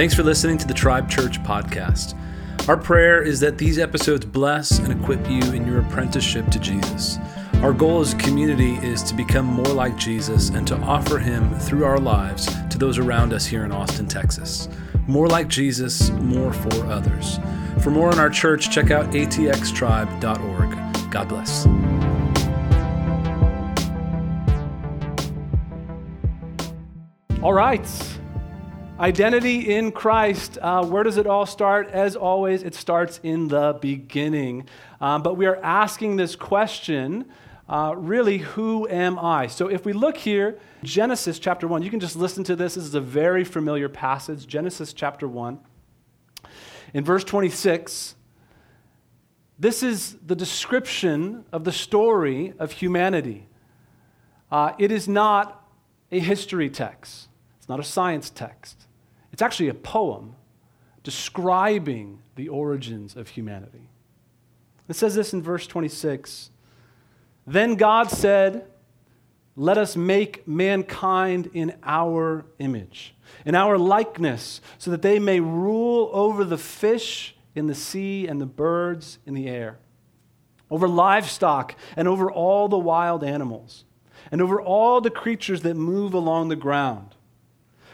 Thanks for listening to the Tribe Church podcast. Our prayer is that these episodes bless and equip you in your apprenticeship to Jesus. Our goal as a community is to become more like Jesus and to offer him through our lives to those around us here in Austin, Texas. More like Jesus, more for others. For more on our church, check out atxtribe.org. God bless. All right. Identity in Christ. Uh, where does it all start? As always, it starts in the beginning. Um, but we are asking this question uh, really, who am I? So if we look here, Genesis chapter 1, you can just listen to this. This is a very familiar passage. Genesis chapter 1. In verse 26, this is the description of the story of humanity. Uh, it is not a history text, it's not a science text. It's actually a poem describing the origins of humanity. It says this in verse 26 Then God said, Let us make mankind in our image, in our likeness, so that they may rule over the fish in the sea and the birds in the air, over livestock and over all the wild animals, and over all the creatures that move along the ground.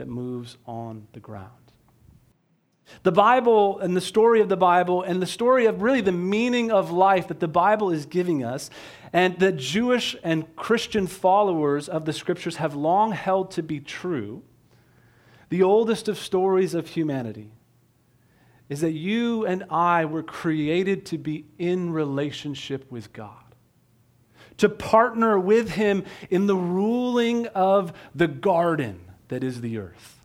that moves on the ground. The Bible and the story of the Bible and the story of really the meaning of life that the Bible is giving us, and that Jewish and Christian followers of the scriptures have long held to be true, the oldest of stories of humanity, is that you and I were created to be in relationship with God to partner with him in the ruling of the garden that is the earth,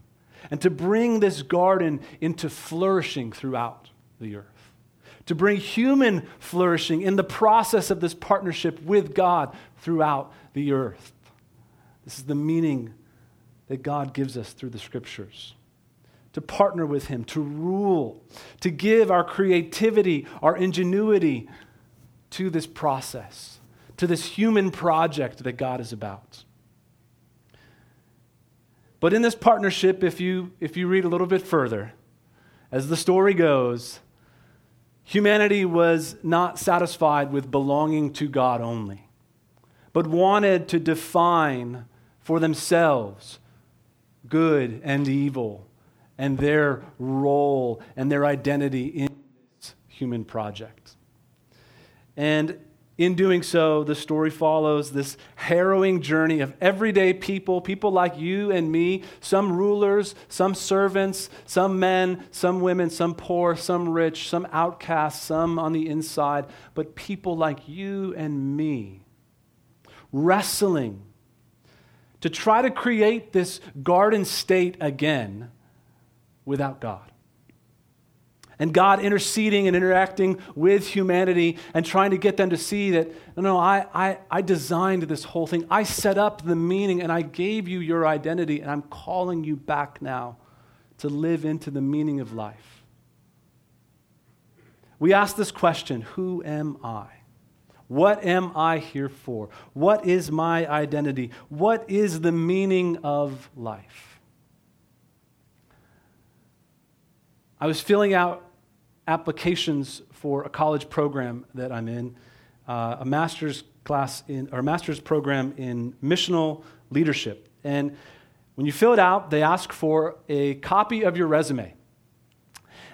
and to bring this garden into flourishing throughout the earth. To bring human flourishing in the process of this partnership with God throughout the earth. This is the meaning that God gives us through the scriptures. To partner with Him, to rule, to give our creativity, our ingenuity to this process, to this human project that God is about. But in this partnership, if you, if you read a little bit further, as the story goes, humanity was not satisfied with belonging to God only, but wanted to define for themselves good and evil and their role and their identity in this human project. And in doing so, the story follows this harrowing journey of everyday people, people like you and me, some rulers, some servants, some men, some women, some poor, some rich, some outcasts, some on the inside, but people like you and me, wrestling to try to create this garden state again without God and God interceding and interacting with humanity and trying to get them to see that, no, no, I, I, I designed this whole thing. I set up the meaning and I gave you your identity, and I'm calling you back now to live into the meaning of life. We ask this question Who am I? What am I here for? What is my identity? What is the meaning of life? I was filling out applications for a college program that I'm in, uh, a master's class in, or master's program in missional leadership. And when you fill it out, they ask for a copy of your resume.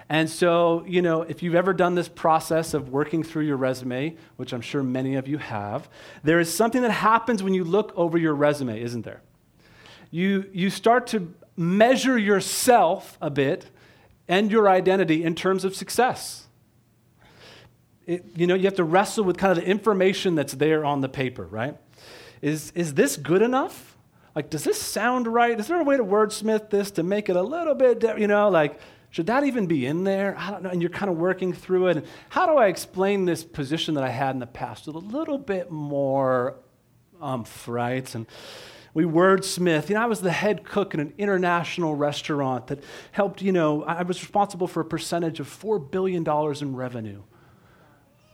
And so, you know, if you've ever done this process of working through your resume, which I'm sure many of you have, there is something that happens when you look over your resume, isn't there? You, you start to measure yourself a bit and your identity in terms of success. It, you know, you have to wrestle with kind of the information that's there on the paper, right? Is, is this good enough? Like, does this sound right? Is there a way to wordsmith this to make it a little bit, you know, like, Should that even be in there? I don't know. And you're kind of working through it. And how do I explain this position that I had in the past with a little bit more umph, right? And we wordsmith. You know, I was the head cook in an international restaurant that helped, you know, I was responsible for a percentage of $4 billion in revenue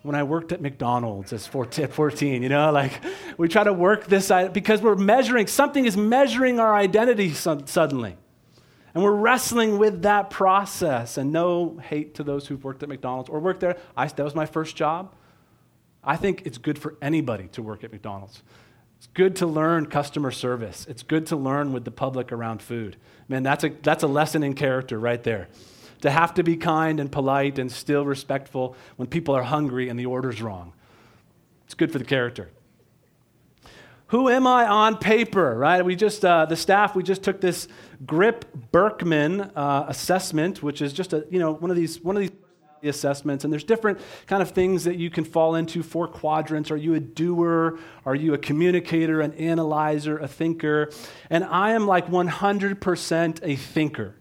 when I worked at McDonald's as 14, you know, like we try to work this because we're measuring, something is measuring our identity suddenly. And we're wrestling with that process. And no hate to those who've worked at McDonald's or worked there. I, that was my first job. I think it's good for anybody to work at McDonald's. It's good to learn customer service. It's good to learn with the public around food. Man, that's a, that's a lesson in character right there. To have to be kind and polite and still respectful when people are hungry and the order's wrong. It's good for the character. Who am I on paper, right? We just, uh, the staff, we just took this Grip Birkman uh, assessment, which is just a, you know, one of these, one of these assessments and there's different kind of things that you can fall into. Four quadrants. Are you a doer? Are you a communicator an analyzer a thinker? And i am like 100% a thinker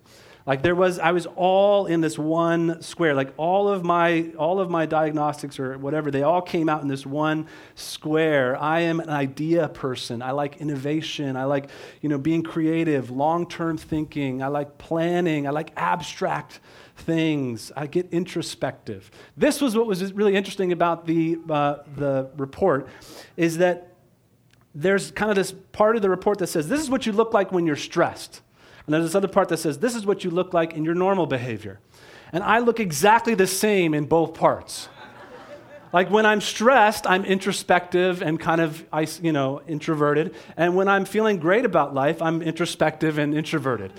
like there was, I was all in this one square. Like all of my, all of my diagnostics or whatever, they all came out in this one square. I am an idea person. I like innovation. I like, you know, being creative, long-term thinking. I like planning. I like abstract things. I get introspective. This was what was really interesting about the, uh, the report is that there's kind of this part of the report that says, this is what you look like when you're stressed. And there's this other part that says, this is what you look like in your normal behavior. And I look exactly the same in both parts. like when I'm stressed, I'm introspective and kind of, you know, introverted. And when I'm feeling great about life, I'm introspective and introverted.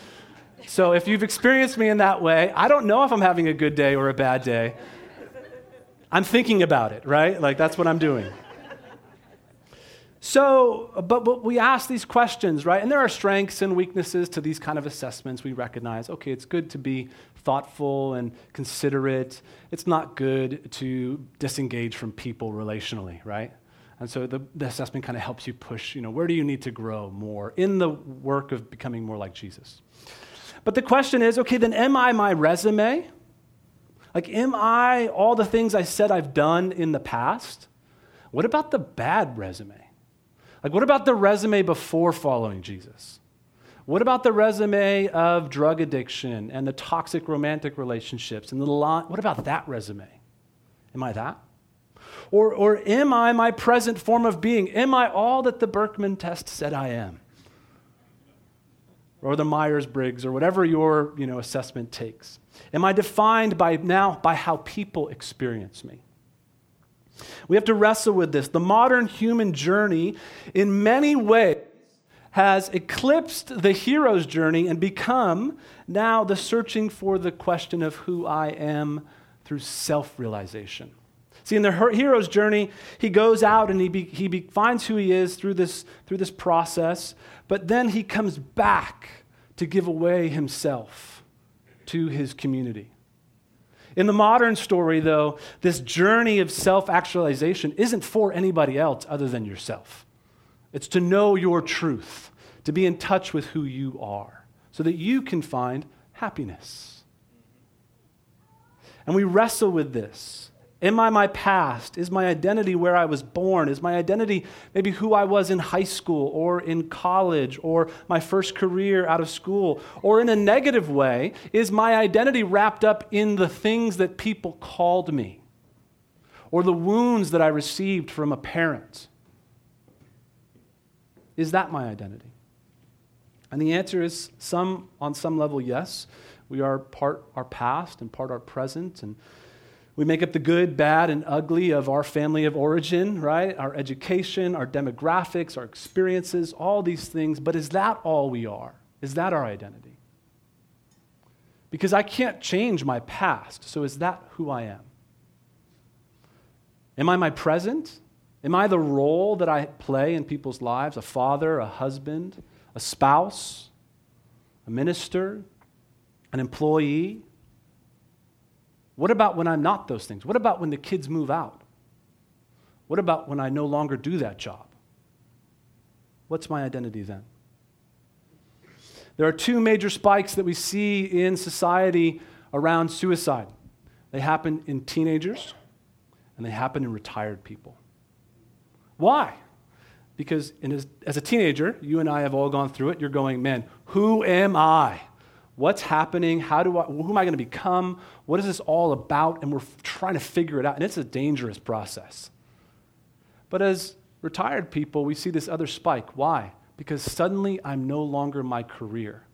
So if you've experienced me in that way, I don't know if I'm having a good day or a bad day. I'm thinking about it, right? Like that's what I'm doing. So, but, but we ask these questions, right? And there are strengths and weaknesses to these kind of assessments. We recognize, okay, it's good to be thoughtful and considerate. It's not good to disengage from people relationally, right? And so the, the assessment kind of helps you push, you know, where do you need to grow more in the work of becoming more like Jesus? But the question is, okay, then am I my resume? Like, am I all the things I said I've done in the past? What about the bad resume? Like, what about the resume before following Jesus? What about the resume of drug addiction and the toxic romantic relationships and the lot? What about that resume? Am I that? Or, or am I my present form of being? Am I all that the Birkman test said I am? Or the Myers Briggs, or whatever your you know, assessment takes? Am I defined by now by how people experience me? We have to wrestle with this. The modern human journey, in many ways, has eclipsed the hero's journey and become now the searching for the question of who I am through self realization. See, in the hero's journey, he goes out and he, be, he be, finds who he is through this, through this process, but then he comes back to give away himself to his community. In the modern story, though, this journey of self actualization isn't for anybody else other than yourself. It's to know your truth, to be in touch with who you are, so that you can find happiness. And we wrestle with this. Am I my past? Is my identity where I was born? Is my identity maybe who I was in high school or in college or my first career out of school? Or in a negative way, is my identity wrapped up in the things that people called me or the wounds that I received from a parent? Is that my identity? And the answer is some on some level yes. We are part our past and part our present and we make up the good, bad, and ugly of our family of origin, right? Our education, our demographics, our experiences, all these things. But is that all we are? Is that our identity? Because I can't change my past, so is that who I am? Am I my present? Am I the role that I play in people's lives? A father, a husband, a spouse, a minister, an employee, what about when I'm not those things? What about when the kids move out? What about when I no longer do that job? What's my identity then? There are two major spikes that we see in society around suicide. They happen in teenagers and they happen in retired people. Why? Because as, as a teenager, you and I have all gone through it. You're going, man, who am I? What's happening? How do I, who am I going to become? What is this all about? And we're trying to figure it out. And it's a dangerous process. But as retired people, we see this other spike. Why? Because suddenly I'm no longer my career.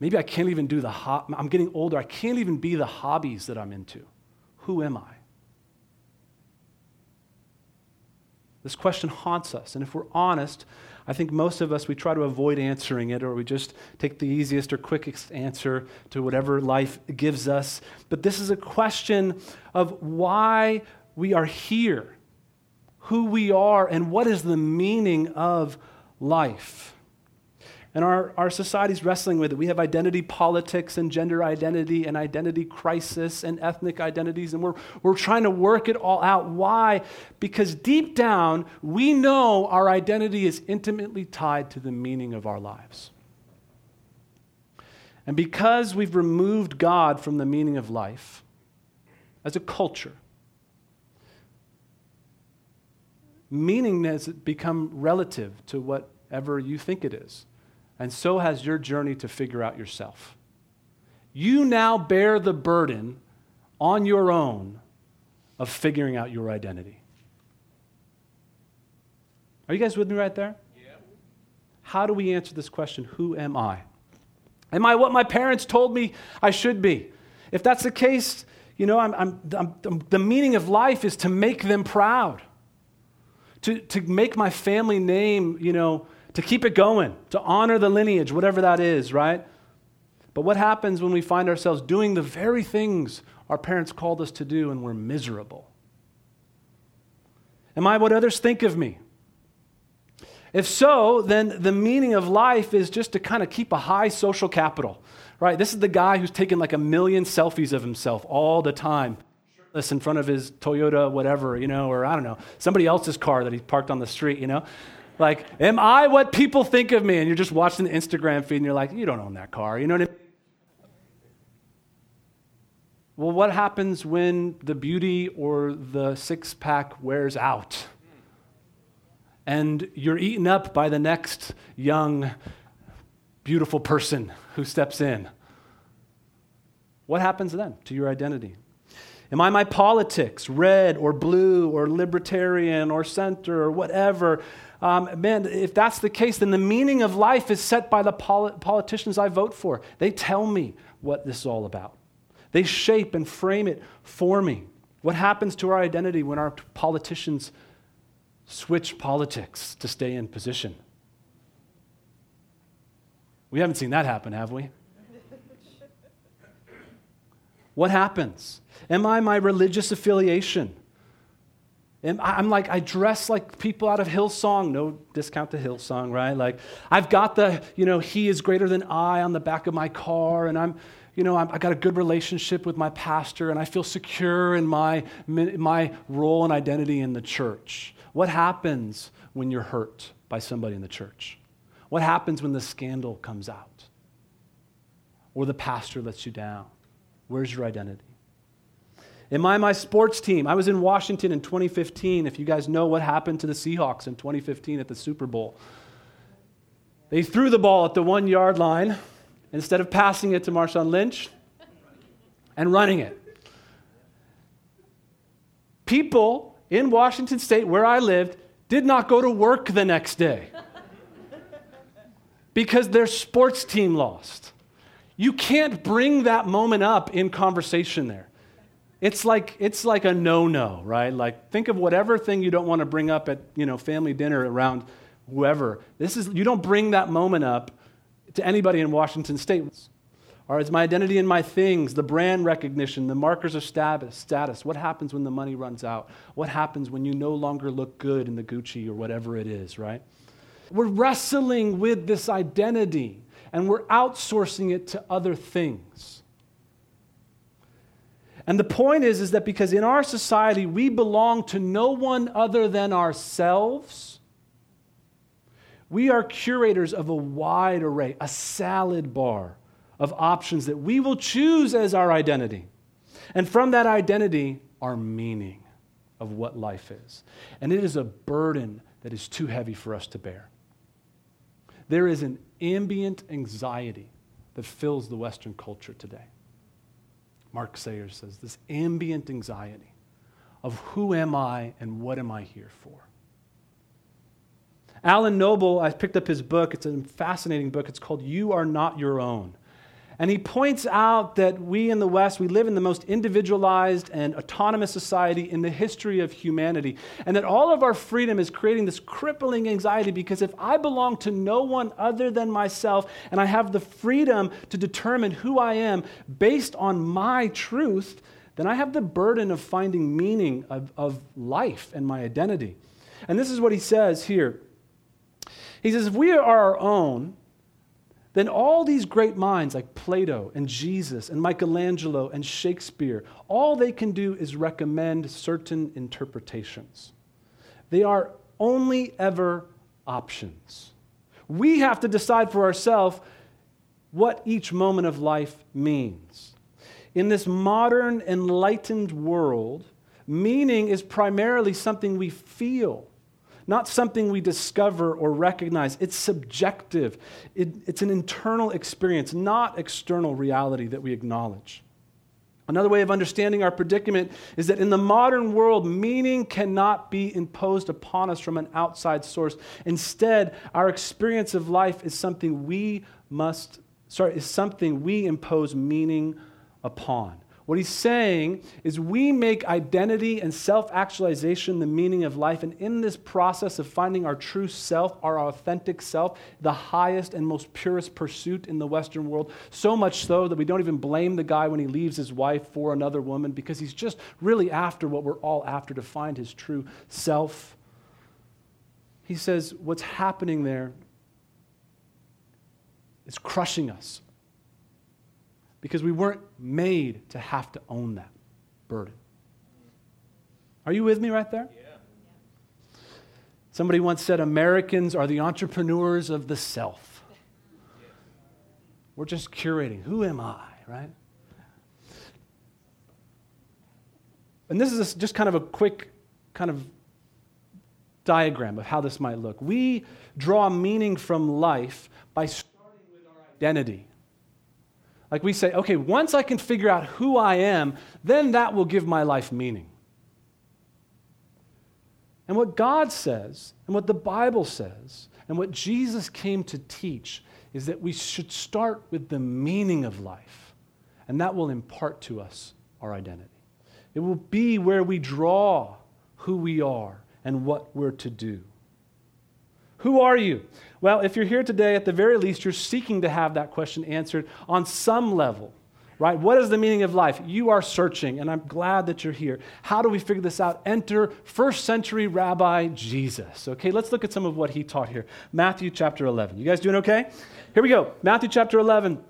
Maybe I can't even do the, ho- I'm getting older. I can't even be the hobbies that I'm into. Who am I? This question haunts us. And if we're honest, I think most of us, we try to avoid answering it or we just take the easiest or quickest answer to whatever life gives us. But this is a question of why we are here, who we are, and what is the meaning of life. And our, our society's wrestling with it. We have identity politics and gender identity and identity crisis and ethnic identities, and we're, we're trying to work it all out. Why? Because deep down, we know our identity is intimately tied to the meaning of our lives. And because we've removed God from the meaning of life as a culture, meaning has become relative to whatever you think it is and so has your journey to figure out yourself. You now bear the burden on your own of figuring out your identity. Are you guys with me right there? Yeah. How do we answer this question? Who am I? Am I what my parents told me I should be? If that's the case, you know, I'm, I'm, I'm, the meaning of life is to make them proud, to, to make my family name, you know, to keep it going, to honor the lineage, whatever that is, right? But what happens when we find ourselves doing the very things our parents called us to do and we're miserable? Am I what others think of me? If so, then the meaning of life is just to kind of keep a high social capital, right? This is the guy who's taking like a million selfies of himself all the time, shirtless in front of his Toyota, whatever, you know, or I don't know, somebody else's car that he parked on the street, you know? Like, am I what people think of me? And you're just watching the Instagram feed and you're like, you don't own that car. You know what I mean? Well, what happens when the beauty or the six pack wears out? And you're eaten up by the next young, beautiful person who steps in. What happens then to your identity? Am I my politics, red or blue or libertarian or center or whatever? Um, man, if that's the case, then the meaning of life is set by the polit- politicians I vote for. They tell me what this is all about, they shape and frame it for me. What happens to our identity when our politicians switch politics to stay in position? We haven't seen that happen, have we? what happens? Am I my religious affiliation? I'm like, I dress like people out of Hillsong. No discount to Hillsong, right? Like, I've got the, you know, He is greater than I on the back of my car, and I'm, you know, i have got a good relationship with my pastor, and I feel secure in my, my role and identity in the church. What happens when you're hurt by somebody in the church? What happens when the scandal comes out? Or the pastor lets you down? Where's your identity? Am I my sports team? I was in Washington in 2015. If you guys know what happened to the Seahawks in 2015 at the Super Bowl, they threw the ball at the one yard line instead of passing it to Marshawn Lynch and running it. People in Washington State, where I lived, did not go to work the next day because their sports team lost. You can't bring that moment up in conversation there. It's like, it's like a no no, right? Like, think of whatever thing you don't want to bring up at you know, family dinner around whoever. This is, you don't bring that moment up to anybody in Washington State. Or it's my identity in my things, the brand recognition, the markers of status. What happens when the money runs out? What happens when you no longer look good in the Gucci or whatever it is, right? We're wrestling with this identity and we're outsourcing it to other things. And the point is, is that because in our society we belong to no one other than ourselves, we are curators of a wide array, a salad bar of options that we will choose as our identity. And from that identity, our meaning of what life is. And it is a burden that is too heavy for us to bear. There is an ambient anxiety that fills the Western culture today. Mark Sayers says this ambient anxiety of who am I and what am I here for? Alan Noble, I picked up his book. It's a fascinating book. It's called You Are Not Your Own. And he points out that we in the West, we live in the most individualized and autonomous society in the history of humanity. And that all of our freedom is creating this crippling anxiety because if I belong to no one other than myself and I have the freedom to determine who I am based on my truth, then I have the burden of finding meaning of, of life and my identity. And this is what he says here. He says, if we are our own, then all these great minds like Plato and Jesus and Michelangelo and Shakespeare, all they can do is recommend certain interpretations. They are only ever options. We have to decide for ourselves what each moment of life means. In this modern, enlightened world, meaning is primarily something we feel not something we discover or recognize. It's subjective, it, it's an internal experience, not external reality that we acknowledge. Another way of understanding our predicament is that in the modern world, meaning cannot be imposed upon us from an outside source. Instead, our experience of life is something we must, sorry, is something we impose meaning upon. What he's saying is we make identity and self actualization the meaning of life. And in this process of finding our true self, our authentic self, the highest and most purest pursuit in the Western world, so much so that we don't even blame the guy when he leaves his wife for another woman because he's just really after what we're all after to find his true self. He says what's happening there is crushing us because we weren't made to have to own that burden. Are you with me right there? Yeah. Somebody once said Americans are the entrepreneurs of the self. We're just curating. Who am I, right? And this is just kind of a quick kind of diagram of how this might look. We draw meaning from life by starting with our identity. Like we say, okay, once I can figure out who I am, then that will give my life meaning. And what God says, and what the Bible says, and what Jesus came to teach is that we should start with the meaning of life, and that will impart to us our identity. It will be where we draw who we are and what we're to do. Who are you? Well, if you're here today, at the very least, you're seeking to have that question answered on some level, right? What is the meaning of life? You are searching, and I'm glad that you're here. How do we figure this out? Enter first century Rabbi Jesus. Okay, let's look at some of what he taught here. Matthew chapter 11. You guys doing okay? Here we go. Matthew chapter 11.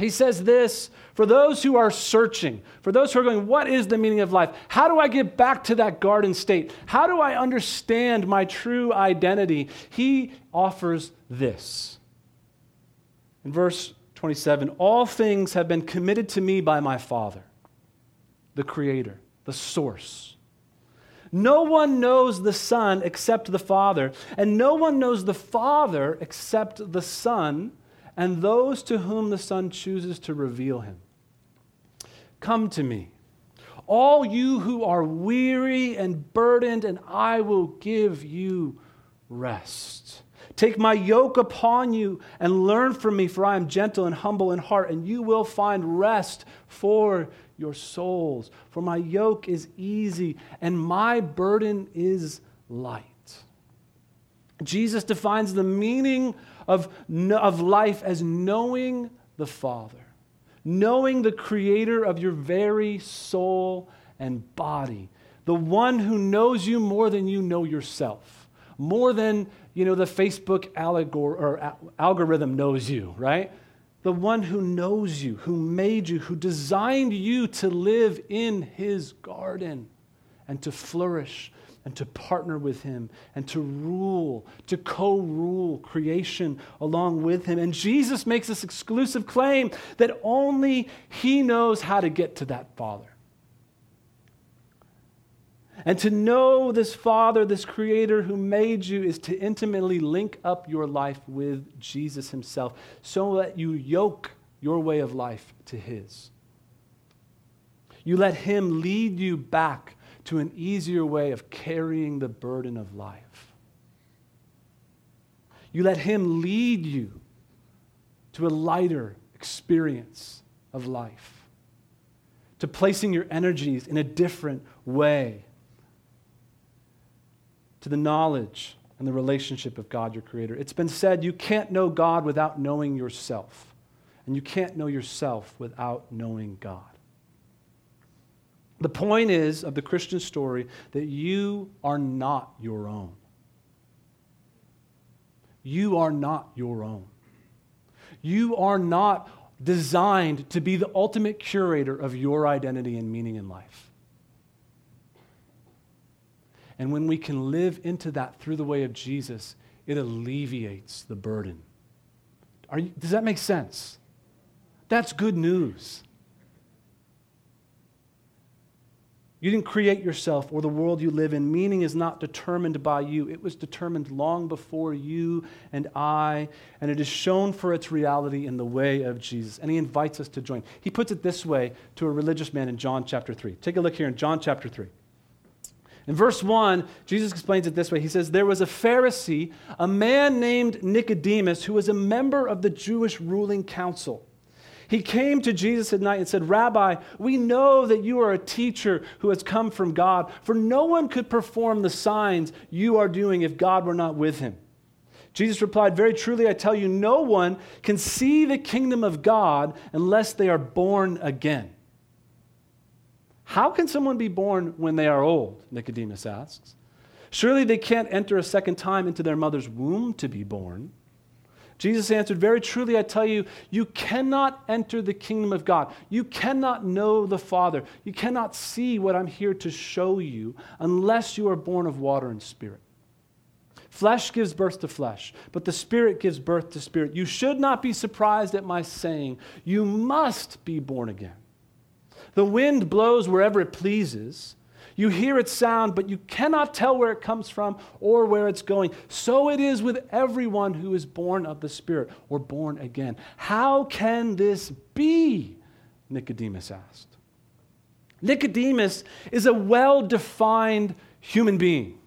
He says this for those who are searching, for those who are going, What is the meaning of life? How do I get back to that garden state? How do I understand my true identity? He offers this. In verse 27, all things have been committed to me by my Father, the Creator, the source. No one knows the Son except the Father, and no one knows the Father except the Son and those to whom the Son chooses to reveal him. Come to me, all you who are weary and burdened, and I will give you rest. Take my yoke upon you and learn from me, for I am gentle and humble in heart, and you will find rest for your souls. For my yoke is easy and my burden is light. Jesus defines the meaning of, of life as knowing the Father, knowing the Creator of your very soul and body, the one who knows you more than you know yourself, more than you know the Facebook allegor- or algorithm knows you, right? The one who knows you, who made you, who designed you to live in his garden and to flourish and to partner with Him and to rule, to co rule creation along with Him. And Jesus makes this exclusive claim that only He knows how to get to that Father. And to know this Father, this Creator who made you, is to intimately link up your life with Jesus Himself so that you yoke your way of life to His. You let Him lead you back to an easier way of carrying the burden of life. You let Him lead you to a lighter experience of life, to placing your energies in a different way to the knowledge and the relationship of God, your Creator. It's been said you can't know God without knowing yourself, and you can't know yourself without knowing God. The point is of the Christian story that you are not your own. You are not your own. You are not designed to be the ultimate curator of your identity and meaning in life. And when we can live into that through the way of Jesus, it alleviates the burden. You, does that make sense? That's good news. You didn't create yourself or the world you live in. Meaning is not determined by you. It was determined long before you and I, and it is shown for its reality in the way of Jesus. And he invites us to join. He puts it this way to a religious man in John chapter 3. Take a look here in John chapter 3. In verse 1, Jesus explains it this way He says, There was a Pharisee, a man named Nicodemus, who was a member of the Jewish ruling council. He came to Jesus at night and said, Rabbi, we know that you are a teacher who has come from God, for no one could perform the signs you are doing if God were not with him. Jesus replied, Very truly, I tell you, no one can see the kingdom of God unless they are born again. How can someone be born when they are old? Nicodemus asks. Surely they can't enter a second time into their mother's womb to be born. Jesus answered, Very truly, I tell you, you cannot enter the kingdom of God. You cannot know the Father. You cannot see what I'm here to show you unless you are born of water and spirit. Flesh gives birth to flesh, but the Spirit gives birth to spirit. You should not be surprised at my saying, You must be born again. The wind blows wherever it pleases. You hear its sound, but you cannot tell where it comes from or where it's going. So it is with everyone who is born of the Spirit or born again. How can this be? Nicodemus asked. Nicodemus is a well defined human being,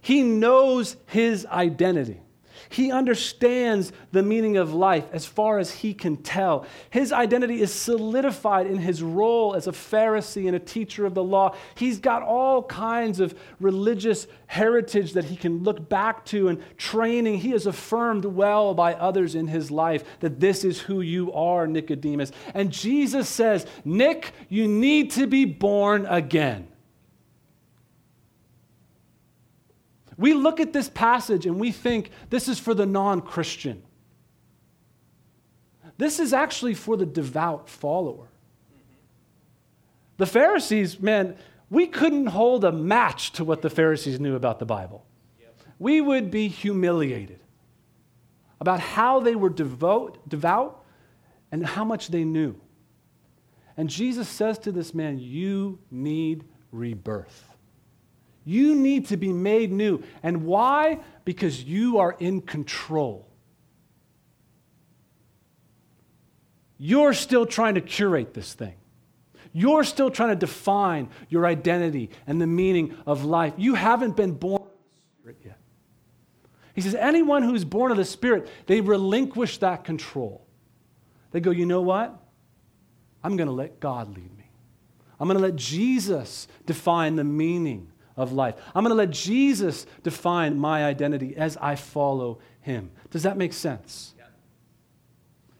he knows his identity. He understands the meaning of life as far as he can tell. His identity is solidified in his role as a Pharisee and a teacher of the law. He's got all kinds of religious heritage that he can look back to and training. He is affirmed well by others in his life that this is who you are, Nicodemus. And Jesus says, Nick, you need to be born again. We look at this passage and we think this is for the non Christian. This is actually for the devout follower. The Pharisees, man, we couldn't hold a match to what the Pharisees knew about the Bible. We would be humiliated about how they were devout, devout and how much they knew. And Jesus says to this man, You need rebirth. You need to be made new. And why? Because you are in control. You're still trying to curate this thing. You're still trying to define your identity and the meaning of life. You haven't been born of the Spirit yet. He says, anyone who's born of the Spirit, they relinquish that control. They go, you know what? I'm going to let God lead me. I'm going to let Jesus define the meaning of life. I'm going to let Jesus define my identity as I follow him. Does that make sense?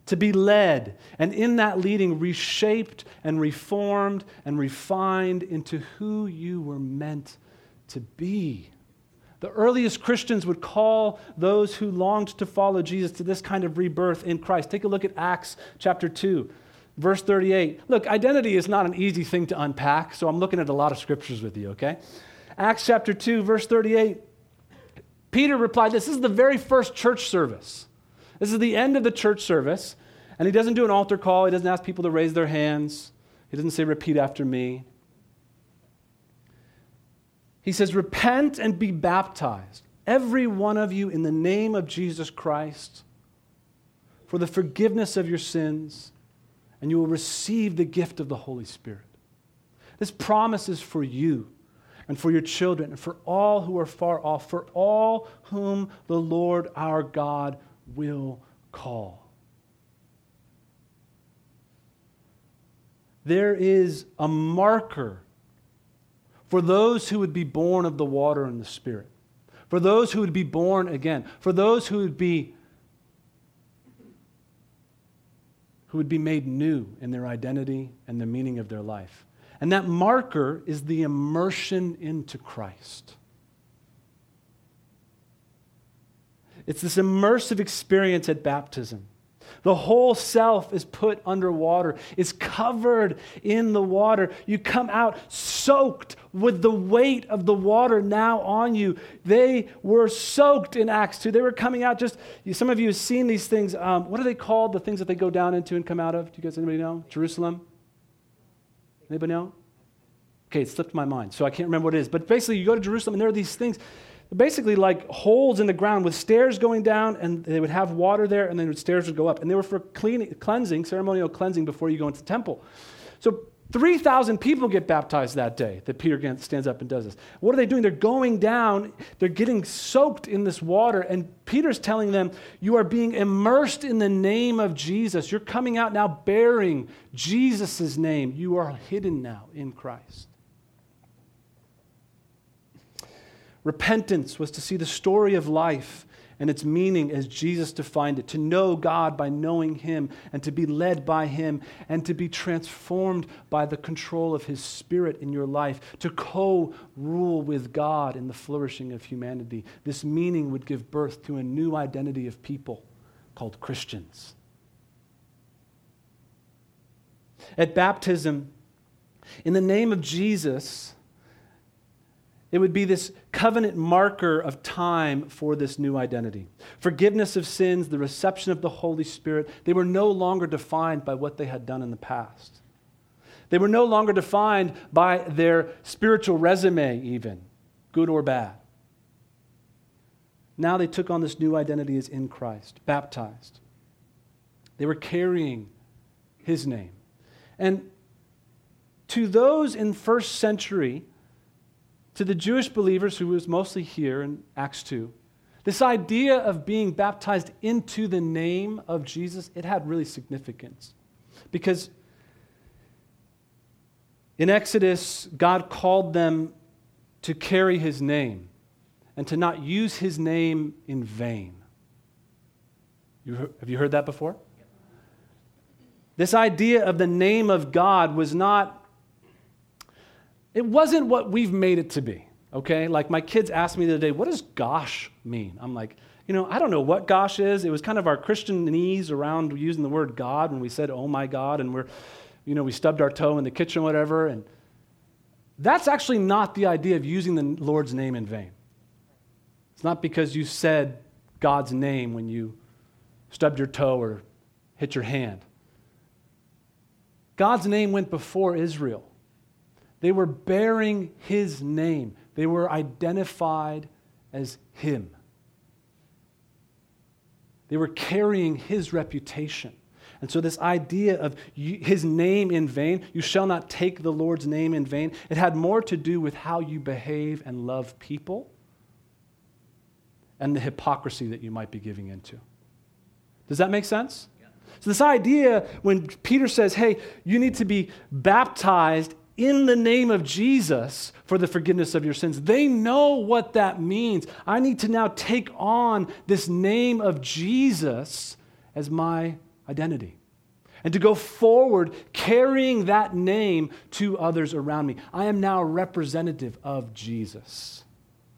To be led, and in that leading, reshaped and reformed and refined into who you were meant to be. The earliest Christians would call those who longed to follow Jesus to this kind of rebirth in Christ. Take a look at Acts chapter 2, verse 38. Look, identity is not an easy thing to unpack, so I'm looking at a lot of scriptures with you, okay? Acts chapter 2, verse 38. Peter replied, This is the very first church service. This is the end of the church service. And he doesn't do an altar call. He doesn't ask people to raise their hands. He doesn't say, Repeat after me. He says, Repent and be baptized, every one of you, in the name of Jesus Christ, for the forgiveness of your sins, and you will receive the gift of the Holy Spirit. This promise is for you and for your children and for all who are far off, for all whom the Lord our God will call. There is a marker for those who would be born of the water and the Spirit, for those who would be born again, for those who would be who would be made new in their identity and the meaning of their life. And that marker is the immersion into Christ. It's this immersive experience at baptism. The whole self is put underwater, is covered in the water. You come out soaked with the weight of the water now on you. They were soaked in Acts 2. They were coming out just, some of you have seen these things. Um, what are they called, the things that they go down into and come out of? Do you guys, anybody know? Jerusalem? Anybody know? Okay, it slipped my mind, so I can't remember what it is. But basically, you go to Jerusalem and there are these things, basically like holes in the ground with stairs going down, and they would have water there, and then the stairs would go up. And they were for cleaning, cleansing, ceremonial cleansing before you go into the temple. So 3,000 people get baptized that day that Peter stands up and does this. What are they doing? They're going down, they're getting soaked in this water, and Peter's telling them, You are being immersed in the name of Jesus. You're coming out now bearing Jesus' name. You are hidden now in Christ. Repentance was to see the story of life and its meaning as Jesus defined it to know God by knowing Him, and to be led by Him, and to be transformed by the control of His Spirit in your life, to co rule with God in the flourishing of humanity. This meaning would give birth to a new identity of people called Christians. At baptism, in the name of Jesus, it would be this covenant marker of time for this new identity. Forgiveness of sins, the reception of the Holy Spirit, they were no longer defined by what they had done in the past. They were no longer defined by their spiritual resume, even, good or bad. Now they took on this new identity as in Christ, baptized. They were carrying his name. And to those in first century, to the Jewish believers who was mostly here in Acts 2, this idea of being baptized into the name of Jesus, it had really significance. Because in Exodus, God called them to carry his name and to not use his name in vain. You, have you heard that before? This idea of the name of God was not it wasn't what we've made it to be, okay? Like my kids asked me the other day, what does gosh mean? I'm like, you know, I don't know what gosh is. It was kind of our Christianese around using the word God when we said, oh my God, and we're, you know, we stubbed our toe in the kitchen, whatever. And that's actually not the idea of using the Lord's name in vain. It's not because you said God's name when you stubbed your toe or hit your hand. God's name went before Israel. They were bearing his name, they were identified as him. They were carrying his reputation. And so, this idea of his name in vain, you shall not take the Lord's name in vain, it had more to do with how you behave and love people and the hypocrisy that you might be giving into. Does that make sense? So, this idea when Peter says, hey, you need to be baptized in the name of Jesus for the forgiveness of your sins. They know what that means. I need to now take on this name of Jesus as my identity and to go forward carrying that name to others around me. I am now representative of Jesus.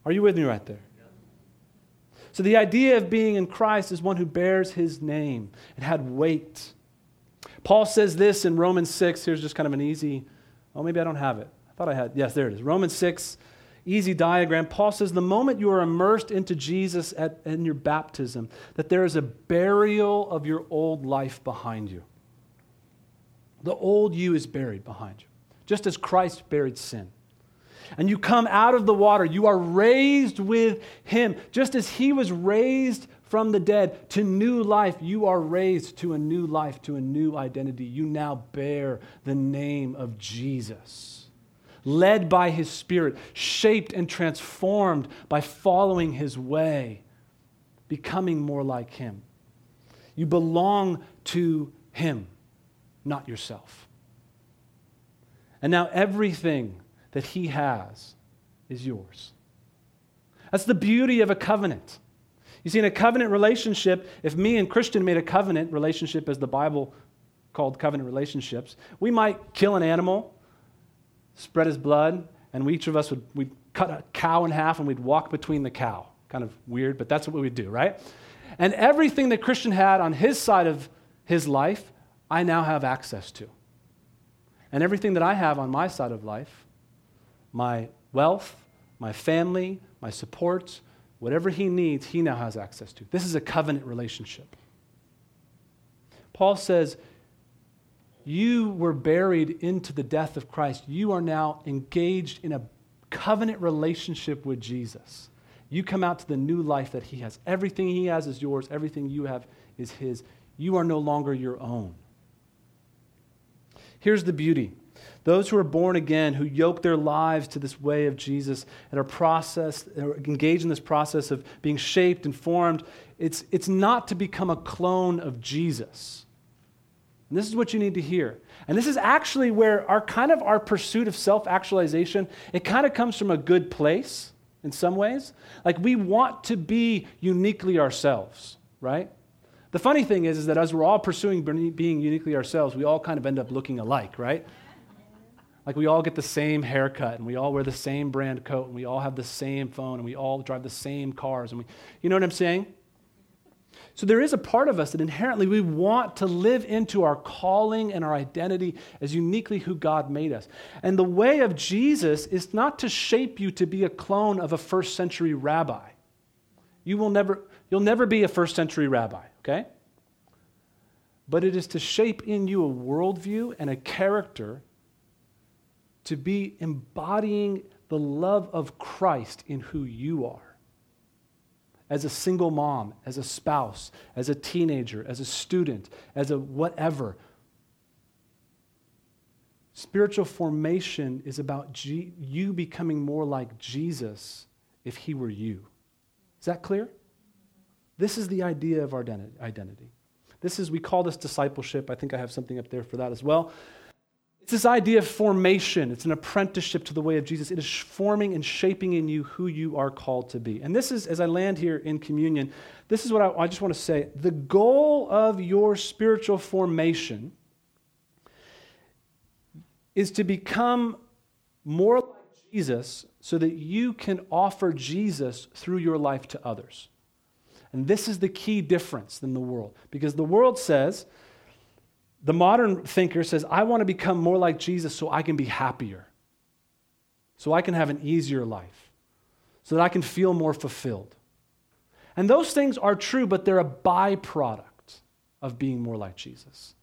Are you with me right there? So, the idea of being in Christ is one who bears his name. It had weight. Paul says this in Romans 6. Here's just kind of an easy Oh, maybe I don't have it. I thought I had. Yes, there it is. Romans 6. easy diagram, Paul says the moment you are immersed into Jesus at, in your baptism, that there is a burial of your old life behind you. The old you is buried behind you, just as Christ buried sin. And you come out of the water, you are raised with him, just as he was raised from the dead to new life. You are raised to a new life, to a new identity. You now bear the name of Jesus led by His Spirit, shaped and transformed by following His way, becoming more like Him. You belong to Him, not yourself. And now everything that He has is yours. That's the beauty of a covenant. You see, in a covenant relationship, if me and Christian made a covenant relationship, as the Bible called covenant relationships, we might kill an animal spread his blood, and we, each of us would we'd cut a cow in half and we'd walk between the cow. Kind of weird, but that's what we'd do, right? And everything that Christian had on his side of his life, I now have access to. And everything that I have on my side of life, my wealth, my family, my supports, whatever he needs, he now has access to. This is a covenant relationship. Paul says, you were buried into the death of Christ. You are now engaged in a covenant relationship with Jesus. You come out to the new life that He has. Everything He has is yours, everything you have is His. You are no longer your own. Here's the beauty those who are born again, who yoke their lives to this way of Jesus and are processed, are engaged in this process of being shaped and formed, it's, it's not to become a clone of Jesus. And this is what you need to hear. And this is actually where our kind of our pursuit of self-actualization, it kind of comes from a good place in some ways. Like we want to be uniquely ourselves, right? The funny thing is, is that as we're all pursuing being uniquely ourselves, we all kind of end up looking alike, right? Like we all get the same haircut and we all wear the same brand coat and we all have the same phone and we all drive the same cars and we you know what I'm saying? So there is a part of us that inherently we want to live into our calling and our identity as uniquely who God made us. And the way of Jesus is not to shape you to be a clone of a first century rabbi. You will never, you'll never be a first century rabbi, okay? But it is to shape in you a worldview and a character to be embodying the love of Christ in who you are as a single mom, as a spouse, as a teenager, as a student, as a whatever. Spiritual formation is about G- you becoming more like Jesus if he were you. Is that clear? This is the idea of our identity. This is, we call this discipleship. I think I have something up there for that as well. It's this idea of formation. It's an apprenticeship to the way of Jesus. It is forming and shaping in you who you are called to be. And this is, as I land here in communion, this is what I, I just want to say. The goal of your spiritual formation is to become more like Jesus so that you can offer Jesus through your life to others. And this is the key difference than the world. Because the world says, the modern thinker says, I want to become more like Jesus so I can be happier, so I can have an easier life, so that I can feel more fulfilled. And those things are true, but they're a byproduct of being more like Jesus.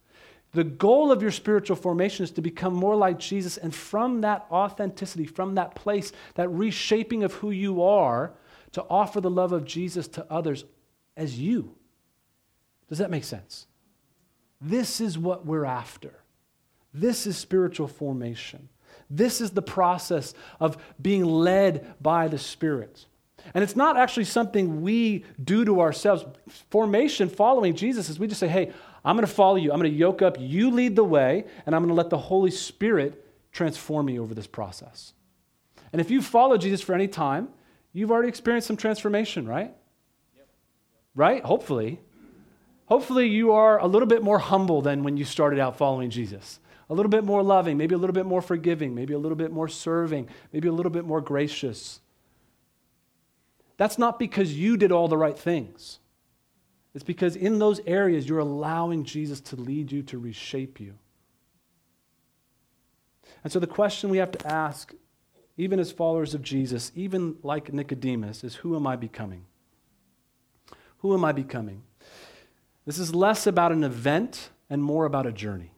The goal of your spiritual formation is to become more like Jesus, and from that authenticity, from that place, that reshaping of who you are, to offer the love of Jesus to others as you. Does that make sense? This is what we're after. This is spiritual formation. This is the process of being led by the Spirit. And it's not actually something we do to ourselves. Formation, following Jesus, is we just say, hey, I'm going to follow you. I'm going to yoke up. You lead the way, and I'm going to let the Holy Spirit transform me over this process. And if you follow Jesus for any time, you've already experienced some transformation, right? Yep. Right? Hopefully. Hopefully, you are a little bit more humble than when you started out following Jesus. A little bit more loving, maybe a little bit more forgiving, maybe a little bit more serving, maybe a little bit more gracious. That's not because you did all the right things. It's because in those areas you're allowing Jesus to lead you, to reshape you. And so the question we have to ask even as followers of Jesus, even like Nicodemus, is who am I becoming? Who am I becoming? This is less about an event and more about a journey,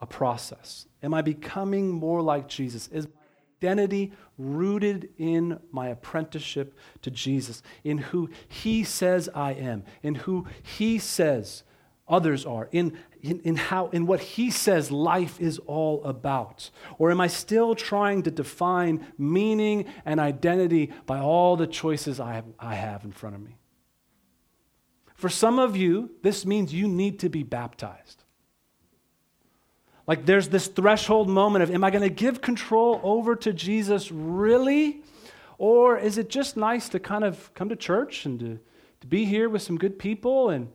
a process. Am I becoming more like Jesus? Is my identity rooted in my apprenticeship to Jesus, in who He says I am, in who He says others are, in, in, in, how, in what He says life is all about? Or am I still trying to define meaning and identity by all the choices I have, I have in front of me? For some of you, this means you need to be baptized. Like there's this threshold moment of, am I going to give control over to Jesus really? Or is it just nice to kind of come to church and to, to be here with some good people and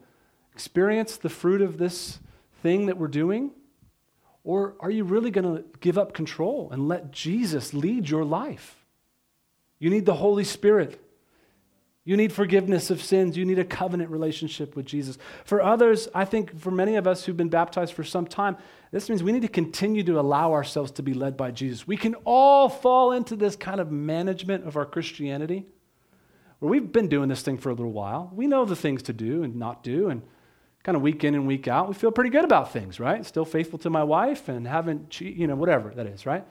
experience the fruit of this thing that we're doing? Or are you really going to give up control and let Jesus lead your life? You need the Holy Spirit you need forgiveness of sins. You need a covenant relationship with Jesus. For others, I think for many of us who've been baptized for some time, this means we need to continue to allow ourselves to be led by Jesus. We can all fall into this kind of management of our Christianity where we've been doing this thing for a little while. We know the things to do and not do, and kind of week in and week out, we feel pretty good about things, right? Still faithful to my wife and haven't, che- you know, whatever that is, right?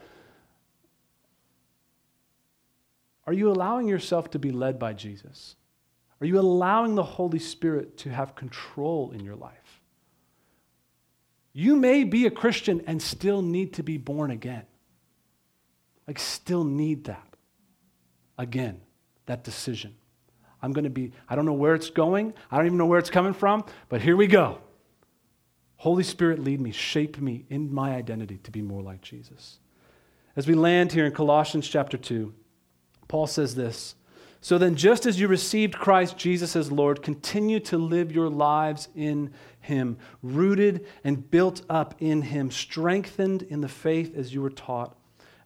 Are you allowing yourself to be led by Jesus? Are you allowing the Holy Spirit to have control in your life? You may be a Christian and still need to be born again. Like, still need that. Again, that decision. I'm going to be, I don't know where it's going. I don't even know where it's coming from, but here we go. Holy Spirit, lead me, shape me in my identity to be more like Jesus. As we land here in Colossians chapter 2, Paul says this So then, just as you received Christ Jesus as Lord, continue to live your lives in Him, rooted and built up in Him, strengthened in the faith as you were taught,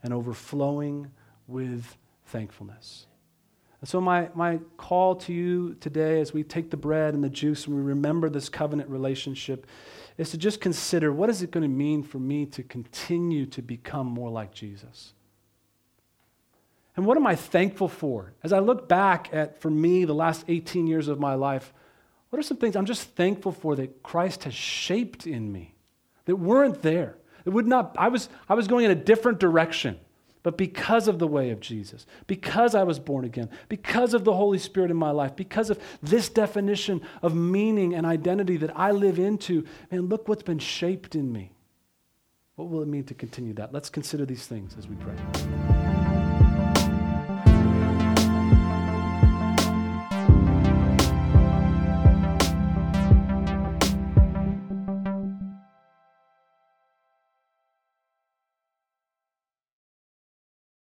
and overflowing with thankfulness. And so, my, my call to you today as we take the bread and the juice and we remember this covenant relationship is to just consider what is it going to mean for me to continue to become more like Jesus? And what am I thankful for? As I look back at, for me, the last 18 years of my life, what are some things I'm just thankful for that Christ has shaped in me that weren't there? It would not, I was, I was going in a different direction. But because of the way of Jesus, because I was born again, because of the Holy Spirit in my life, because of this definition of meaning and identity that I live into, man, look what's been shaped in me. What will it mean to continue that? Let's consider these things as we pray.